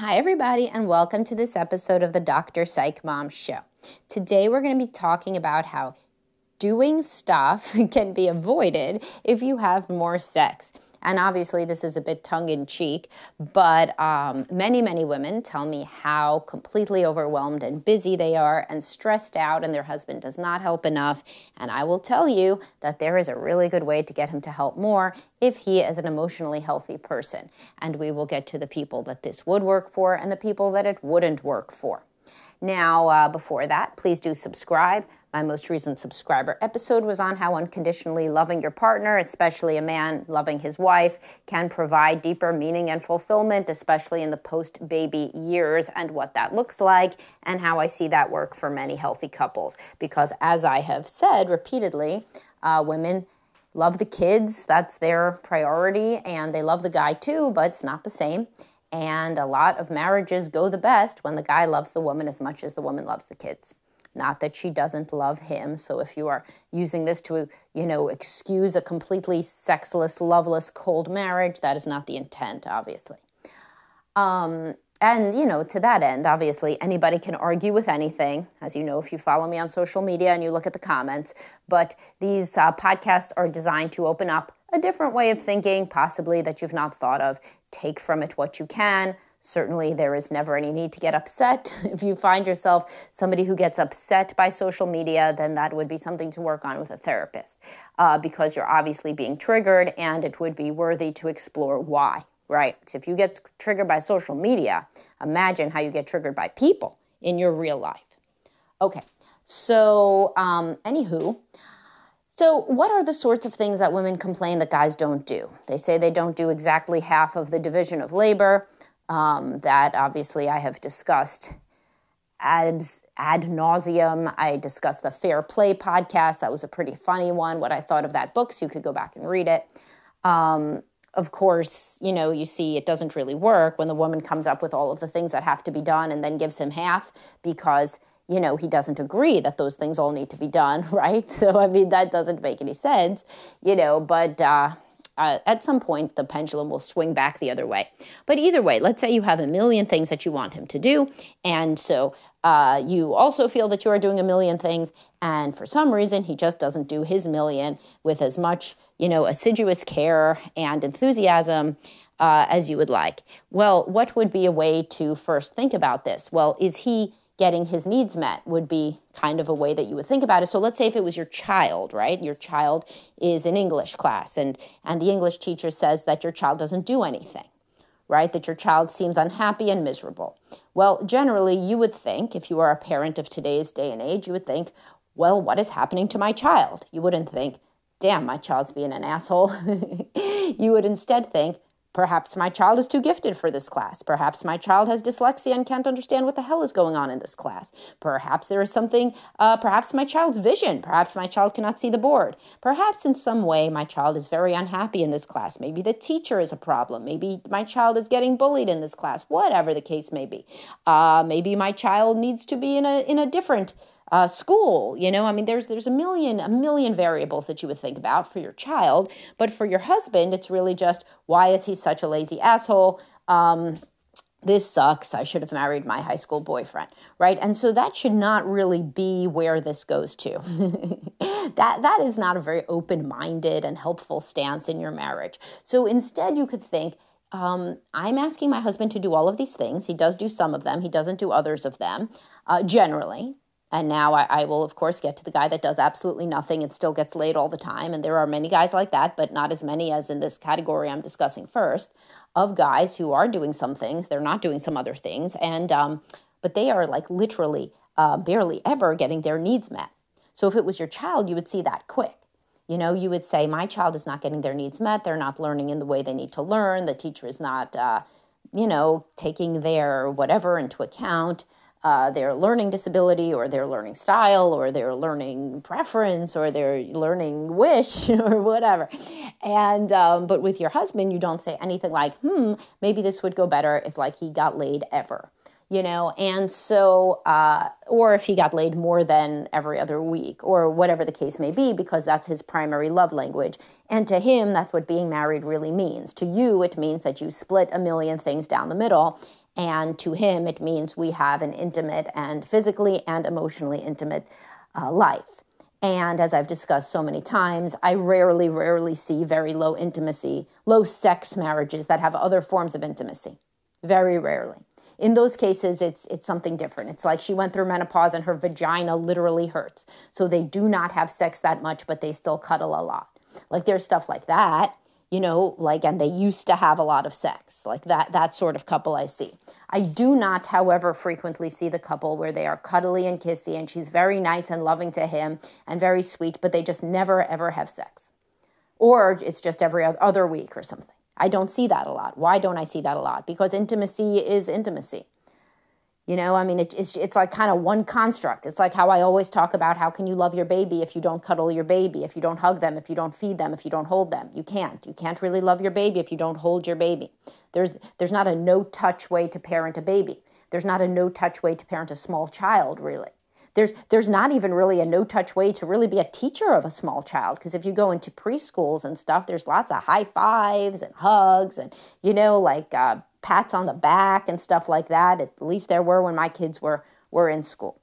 Hi, everybody, and welcome to this episode of the Dr. Psych Mom Show. Today, we're going to be talking about how doing stuff can be avoided if you have more sex. And obviously, this is a bit tongue in cheek, but um, many, many women tell me how completely overwhelmed and busy they are and stressed out, and their husband does not help enough. And I will tell you that there is a really good way to get him to help more if he is an emotionally healthy person. And we will get to the people that this would work for and the people that it wouldn't work for. Now, uh, before that, please do subscribe. My most recent subscriber episode was on how unconditionally loving your partner, especially a man loving his wife, can provide deeper meaning and fulfillment, especially in the post baby years, and what that looks like, and how I see that work for many healthy couples. Because, as I have said repeatedly, uh, women love the kids, that's their priority, and they love the guy too, but it's not the same. And a lot of marriages go the best when the guy loves the woman as much as the woman loves the kids. Not that she doesn't love him. So if you are using this to, you know, excuse a completely sexless, loveless, cold marriage, that is not the intent, obviously. Um, and, you know, to that end, obviously, anybody can argue with anything, as you know, if you follow me on social media and you look at the comments. But these uh, podcasts are designed to open up a different way of thinking, possibly that you've not thought of. Take from it what you can. Certainly, there is never any need to get upset. If you find yourself somebody who gets upset by social media, then that would be something to work on with a therapist uh, because you're obviously being triggered and it would be worthy to explore why right? So if you get triggered by social media, imagine how you get triggered by people in your real life. Okay, so um, anywho, so what are the sorts of things that women complain that guys don't do? They say they don't do exactly half of the division of labor. Um, that obviously I have discussed ad ad nauseum. I discussed the Fair Play podcast. That was a pretty funny one. What I thought of that book, so you could go back and read it. Um, of course, you know, you see it doesn't really work when the woman comes up with all of the things that have to be done and then gives him half because, you know, he doesn't agree that those things all need to be done, right? So, I mean, that doesn't make any sense, you know, but uh, uh, at some point the pendulum will swing back the other way. But either way, let's say you have a million things that you want him to do. And so uh, you also feel that you are doing a million things. And for some reason, he just doesn't do his million with as much you know, assiduous care and enthusiasm uh, as you would like. Well, what would be a way to first think about this? Well, is he getting his needs met would be kind of a way that you would think about it. So let's say if it was your child, right? Your child is in English class and and the English teacher says that your child doesn't do anything, right? That your child seems unhappy and miserable. Well, generally you would think if you are a parent of today's day and age, you would think, well, what is happening to my child? You wouldn't think, damn, my child's being an asshole. you would instead think, perhaps my child is too gifted for this class. Perhaps my child has dyslexia and can't understand what the hell is going on in this class. Perhaps there is something, uh, perhaps my child's vision. Perhaps my child cannot see the board. Perhaps in some way my child is very unhappy in this class. Maybe the teacher is a problem. Maybe my child is getting bullied in this class. Whatever the case may be. Uh, maybe my child needs to be in a in a different uh, school. You know, I mean, there's there's a million a million variables that you would think about for your child, but for your husband, it's really just why is he such a lazy asshole? Um, this sucks. I should have married my high school boyfriend, right? And so that should not really be where this goes to. that that is not a very open-minded and helpful stance in your marriage. So instead, you could think. Um, I'm asking my husband to do all of these things. He does do some of them. He doesn't do others of them, uh, generally. And now I, I, will, of course, get to the guy that does absolutely nothing and still gets laid all the time. And there are many guys like that, but not as many as in this category I'm discussing first of guys who are doing some things. They're not doing some other things. And, um, but they are like literally uh, barely ever getting their needs met. So if it was your child, you would see that quick. You know, you would say, My child is not getting their needs met. They're not learning in the way they need to learn. The teacher is not, uh, you know, taking their whatever into account. Uh, their learning disability or their learning style or their learning preference or their learning wish or whatever. And, um, but with your husband, you don't say anything like, hmm, maybe this would go better if like he got laid ever you know? And so uh, or if he got laid more than every other week or whatever the case may be because that's his primary love language. And to him that's what being married really means. To you it means that you split a million things down the middle and to him it means we have an intimate and physically and emotionally intimate uh, life. And as I've discussed so many times, I rarely, rarely see very low intimacy, low sex marriages that have other forms of intimacy. Very rarely. In those cases it's it's something different. It's like she went through menopause and her vagina literally hurts. So they do not have sex that much but they still cuddle a lot. Like there's stuff like that you know like and they used to have a lot of sex like that that sort of couple i see i do not however frequently see the couple where they are cuddly and kissy and she's very nice and loving to him and very sweet but they just never ever have sex or it's just every other week or something I don't see that a lot. Why don't I see that a lot? Because intimacy is intimacy. You know, I mean, it, it's, it's like kind of one construct. It's like how I always talk about how can you love your baby if you don't cuddle your baby, if you don't hug them, if you don't feed them, if you don't hold them. You can't. You can't really love your baby if you don't hold your baby. There's, there's not a no touch way to parent a baby. There's not a no touch way to parent a small child, really there's there's not even really a no touch way to really be a teacher of a small child because if you go into preschools and stuff there's lots of high fives and hugs and you know like uh, pats on the back and stuff like that at least there were when my kids were were in school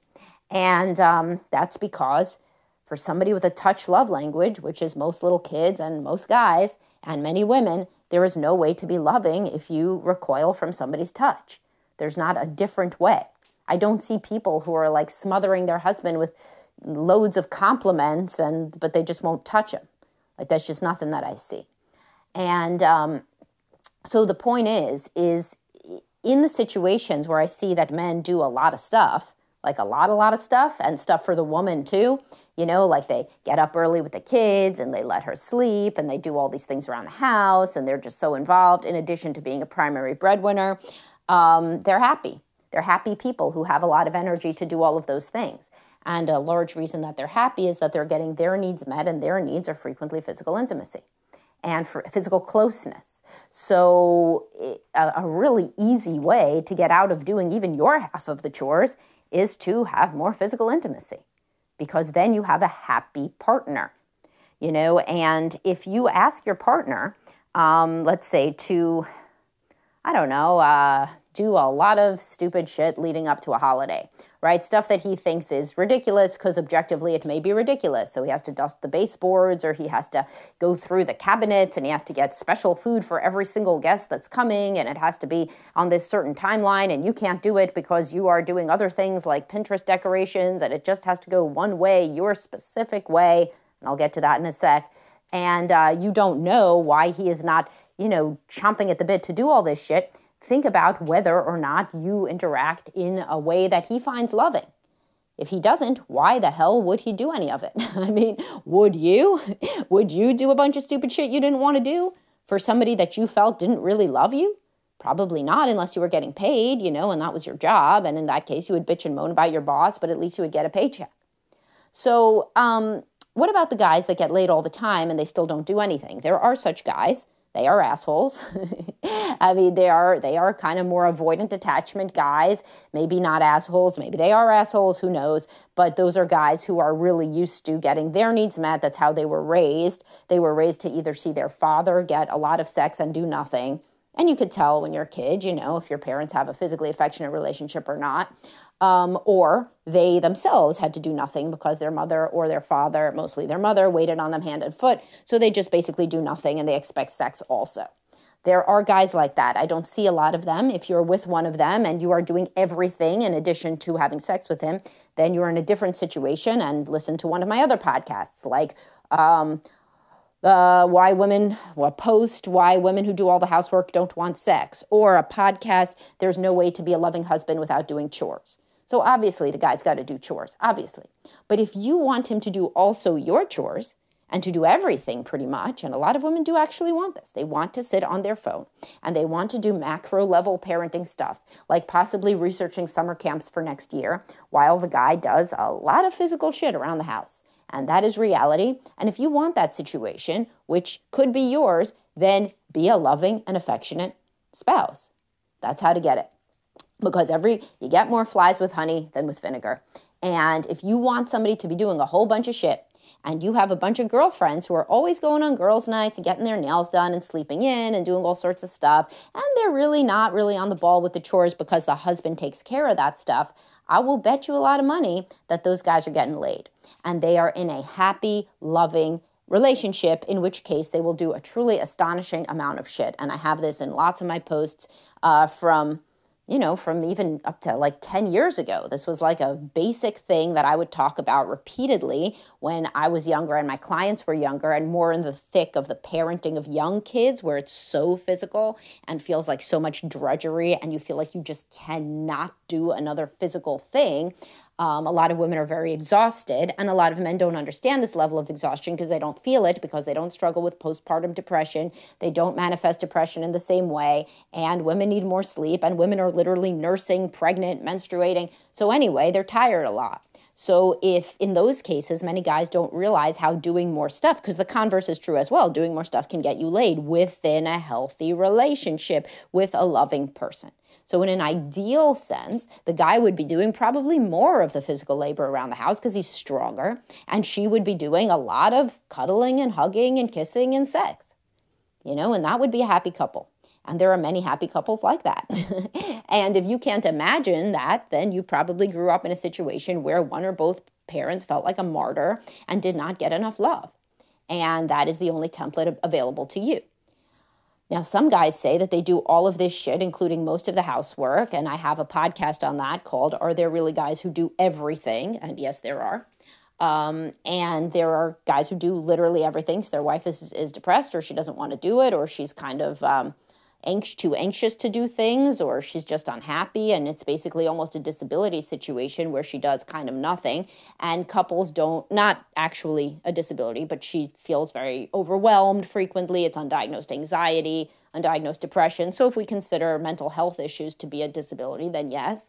and um, that's because for somebody with a touch love language which is most little kids and most guys and many women there is no way to be loving if you recoil from somebody's touch there's not a different way I don't see people who are like smothering their husband with loads of compliments and but they just won't touch him. Like that's just nothing that I see. And um, so the point is, is in the situations where I see that men do a lot of stuff, like a lot, a lot of stuff, and stuff for the woman too. You know, like they get up early with the kids and they let her sleep and they do all these things around the house and they're just so involved. In addition to being a primary breadwinner, um, they're happy. They're happy people who have a lot of energy to do all of those things. And a large reason that they're happy is that they're getting their needs met, and their needs are frequently physical intimacy and for physical closeness. So, a, really easy way to get out of doing even your half of the chores is to have more physical intimacy because then you have a happy partner, you know. And if you ask your partner, um, let's say, to, I don't know, uh, do a lot of stupid shit leading up to a holiday, right? Stuff that he thinks is ridiculous because objectively it may be ridiculous. So he has to dust the baseboards or he has to go through the cabinets and he has to get special food for every single guest that's coming and it has to be on this certain timeline and you can't do it because you are doing other things like Pinterest decorations and it just has to go one way, your specific way. And I'll get to that in a sec. And uh, you don't know why he is not, you know, chomping at the bit to do all this shit think about whether or not you interact in a way that he finds loving. If he doesn't, why the hell would he do any of it? I mean, would you? Would you do a bunch of stupid shit you didn't want to do for somebody that you felt didn't really love you? Probably not, unless you were getting paid, you know, and that was your job. And in that case, you would bitch and moan about your boss, but at least you would get a paycheck. So, um, what about the guys that get laid all the time and they still don't do anything? There are such guys they are assholes. I mean, they are they are kind of more avoidant attachment guys. Maybe not assholes, maybe they are assholes, who knows? But those are guys who are really used to getting their needs met. That's how they were raised. They were raised to either see their father get a lot of sex and do nothing. And you could tell when you're a kid, you know, if your parents have a physically affectionate relationship or not um, or they themselves had to do nothing because their mother or their father, mostly their mother, waited on them hand and foot. So they just basically do nothing and they expect sex also. There are guys like that. I don't see a lot of them. If you're with one of them and you are doing everything in addition to having sex with him, then you're in a different situation. And listen to one of my other podcasts, like um, uh, why women a post why women who do all the housework don't want sex or a podcast there's no way to be a loving husband without doing chores so obviously the guy's got to do chores, obviously. But if you want him to do also your chores, and to do everything pretty much. And a lot of women do actually want this. They want to sit on their phone and they want to do macro level parenting stuff, like possibly researching summer camps for next year, while the guy does a lot of physical shit around the house. And that is reality. And if you want that situation, which could be yours, then be a loving and affectionate spouse. That's how to get it. Because every you get more flies with honey than with vinegar. And if you want somebody to be doing a whole bunch of shit and you have a bunch of girlfriends who are always going on girls' nights and getting their nails done and sleeping in and doing all sorts of stuff, and they're really not really on the ball with the chores because the husband takes care of that stuff, I will bet you a lot of money that those guys are getting laid. And they are in a happy, loving relationship, in which case they will do a truly astonishing amount of shit. And I have this in lots of my posts uh, from you know, from even up to like 10 years ago. This was like a basic thing that I would talk about repeatedly when I was younger and my clients were younger and more in the thick of the parenting of young kids where it's so physical and feels like so much drudgery and you feel like you just cannot do another physical thing. Um, a lot of women are very exhausted, and a lot of men don't understand this level of exhaustion because they don't feel it, because they don't struggle with postpartum depression. They don't manifest depression in the same way, and women need more sleep, and women are literally nursing, pregnant, menstruating. So, anyway, they're tired a lot. So, if in those cases, many guys don't realize how doing more stuff, because the converse is true as well, doing more stuff can get you laid within a healthy relationship with a loving person. So, in an ideal sense, the guy would be doing probably more of the physical labor around the house because he's stronger, and she would be doing a lot of cuddling and hugging and kissing and sex. You know, and that would be a happy couple. And there are many happy couples like that. and if you can't imagine that, then you probably grew up in a situation where one or both parents felt like a martyr and did not get enough love. And that is the only template available to you. Now, some guys say that they do all of this shit, including most of the housework. And I have a podcast on that called Are There Really Guys Who Do Everything? And yes, there are. Um, and there are guys who do literally everything. So their wife is, is depressed or she doesn't want to do it or she's kind of um, too anxious to do things or she's just unhappy and it's basically almost a disability situation where she does kind of nothing. And couples don't not actually a disability but she feels very overwhelmed frequently. It's undiagnosed anxiety undiagnosed depression. So if we consider mental health issues to be a disability then yes.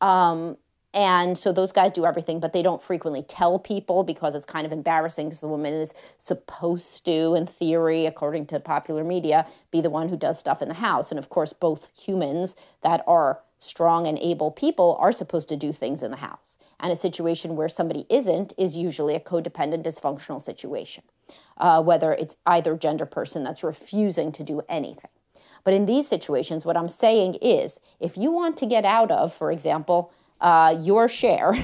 Um, and so those guys do everything, but they don't frequently tell people because it's kind of embarrassing because the woman is supposed to, in theory, according to popular media, be the one who does stuff in the house. And of course, both humans that are strong and able people are supposed to do things in the house. And a situation where somebody isn't is usually a codependent dysfunctional situation, uh, whether it's either gender person that's refusing to do anything. But in these situations, what I'm saying is if you want to get out of, for example, uh, your share,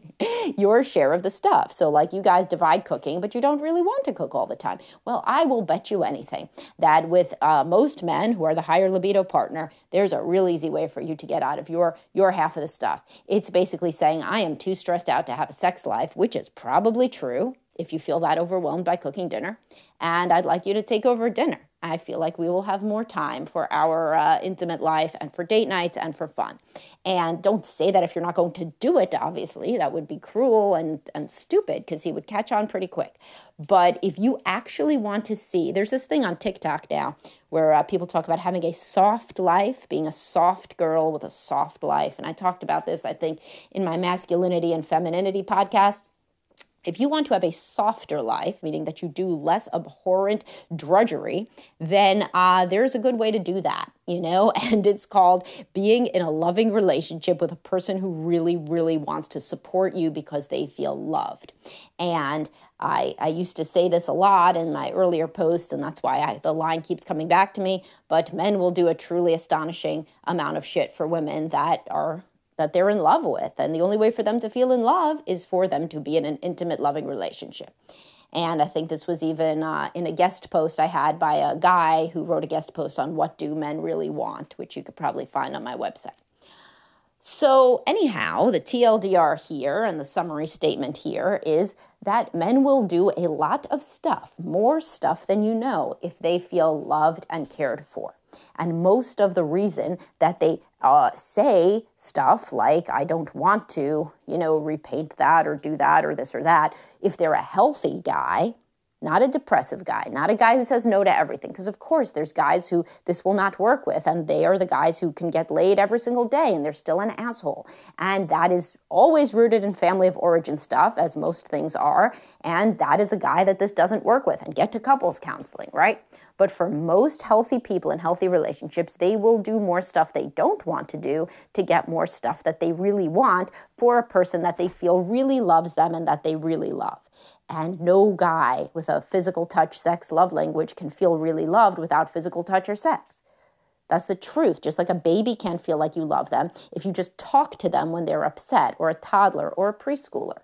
your share of the stuff. So, like you guys divide cooking, but you don't really want to cook all the time. Well, I will bet you anything that with uh, most men who are the higher libido partner, there's a real easy way for you to get out of your your half of the stuff. It's basically saying I am too stressed out to have a sex life, which is probably true if you feel that overwhelmed by cooking dinner, and I'd like you to take over dinner. I feel like we will have more time for our uh, intimate life and for date nights and for fun. And don't say that if you're not going to do it, obviously. That would be cruel and, and stupid because he would catch on pretty quick. But if you actually want to see, there's this thing on TikTok now where uh, people talk about having a soft life, being a soft girl with a soft life. And I talked about this, I think, in my masculinity and femininity podcast. If you want to have a softer life, meaning that you do less abhorrent drudgery, then uh, there's a good way to do that, you know? And it's called being in a loving relationship with a person who really, really wants to support you because they feel loved. And I, I used to say this a lot in my earlier posts, and that's why I, the line keeps coming back to me. But men will do a truly astonishing amount of shit for women that are that they're in love with. And the only way for them to feel in love is for them to be in an intimate, loving relationship. And I think this was even uh, in a guest post I had by a guy who wrote a guest post on what do men really want, which you could probably find on my website. So, anyhow, the TLDR here and the summary statement here is that men will do a lot of stuff, more stuff than you know, if they feel loved and cared for. And most of the reason that they uh, say stuff like, I don't want to, you know, repaint that or do that or this or that, if they're a healthy guy, not a depressive guy, not a guy who says no to everything. Because, of course, there's guys who this will not work with, and they are the guys who can get laid every single day and they're still an asshole. And that is always rooted in family of origin stuff, as most things are. And that is a guy that this doesn't work with. And get to couples counseling, right? But for most healthy people in healthy relationships, they will do more stuff they don't want to do to get more stuff that they really want for a person that they feel really loves them and that they really love. And no guy with a physical touch, sex, love language can feel really loved without physical touch or sex. That's the truth. Just like a baby can't feel like you love them if you just talk to them when they're upset, or a toddler, or a preschooler.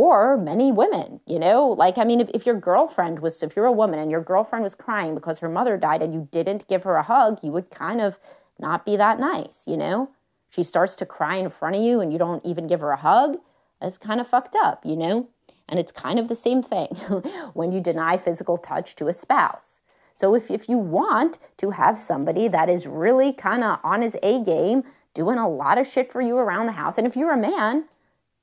Or many women, you know, like, I mean, if, if your girlfriend was, if you're a woman and your girlfriend was crying because her mother died and you didn't give her a hug, you would kind of not be that nice, you know? She starts to cry in front of you and you don't even give her a hug. That's kind of fucked up, you know? And it's kind of the same thing when you deny physical touch to a spouse. So if, if you want to have somebody that is really kind of on his A game, doing a lot of shit for you around the house, and if you're a man,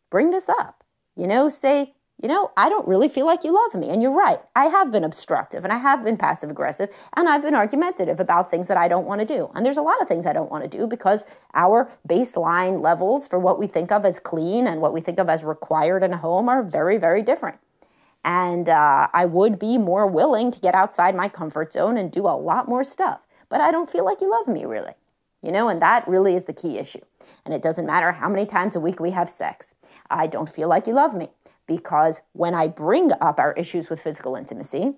bring this up. You know, say, you know, I don't really feel like you love me. And you're right. I have been obstructive and I have been passive aggressive and I've been argumentative about things that I don't want to do. And there's a lot of things I don't want to do because our baseline levels for what we think of as clean and what we think of as required in a home are very, very different. And uh, I would be more willing to get outside my comfort zone and do a lot more stuff. But I don't feel like you love me, really. You know, and that really is the key issue. And it doesn't matter how many times a week we have sex. I don't feel like you love me because when I bring up our issues with physical intimacy,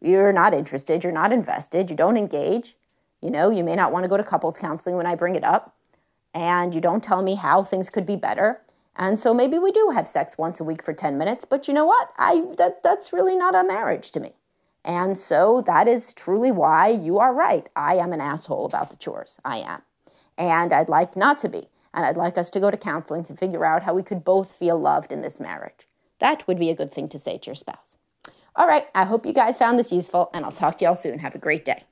you're not interested, you're not invested, you don't engage. You know, you may not want to go to couples counseling when I bring it up, and you don't tell me how things could be better. And so maybe we do have sex once a week for 10 minutes, but you know what? I that that's really not a marriage to me. And so that is truly why you are right. I am an asshole about the chores. I am. And I'd like not to be. And I'd like us to go to counseling to figure out how we could both feel loved in this marriage. That would be a good thing to say to your spouse. All right, I hope you guys found this useful, and I'll talk to y'all soon. Have a great day.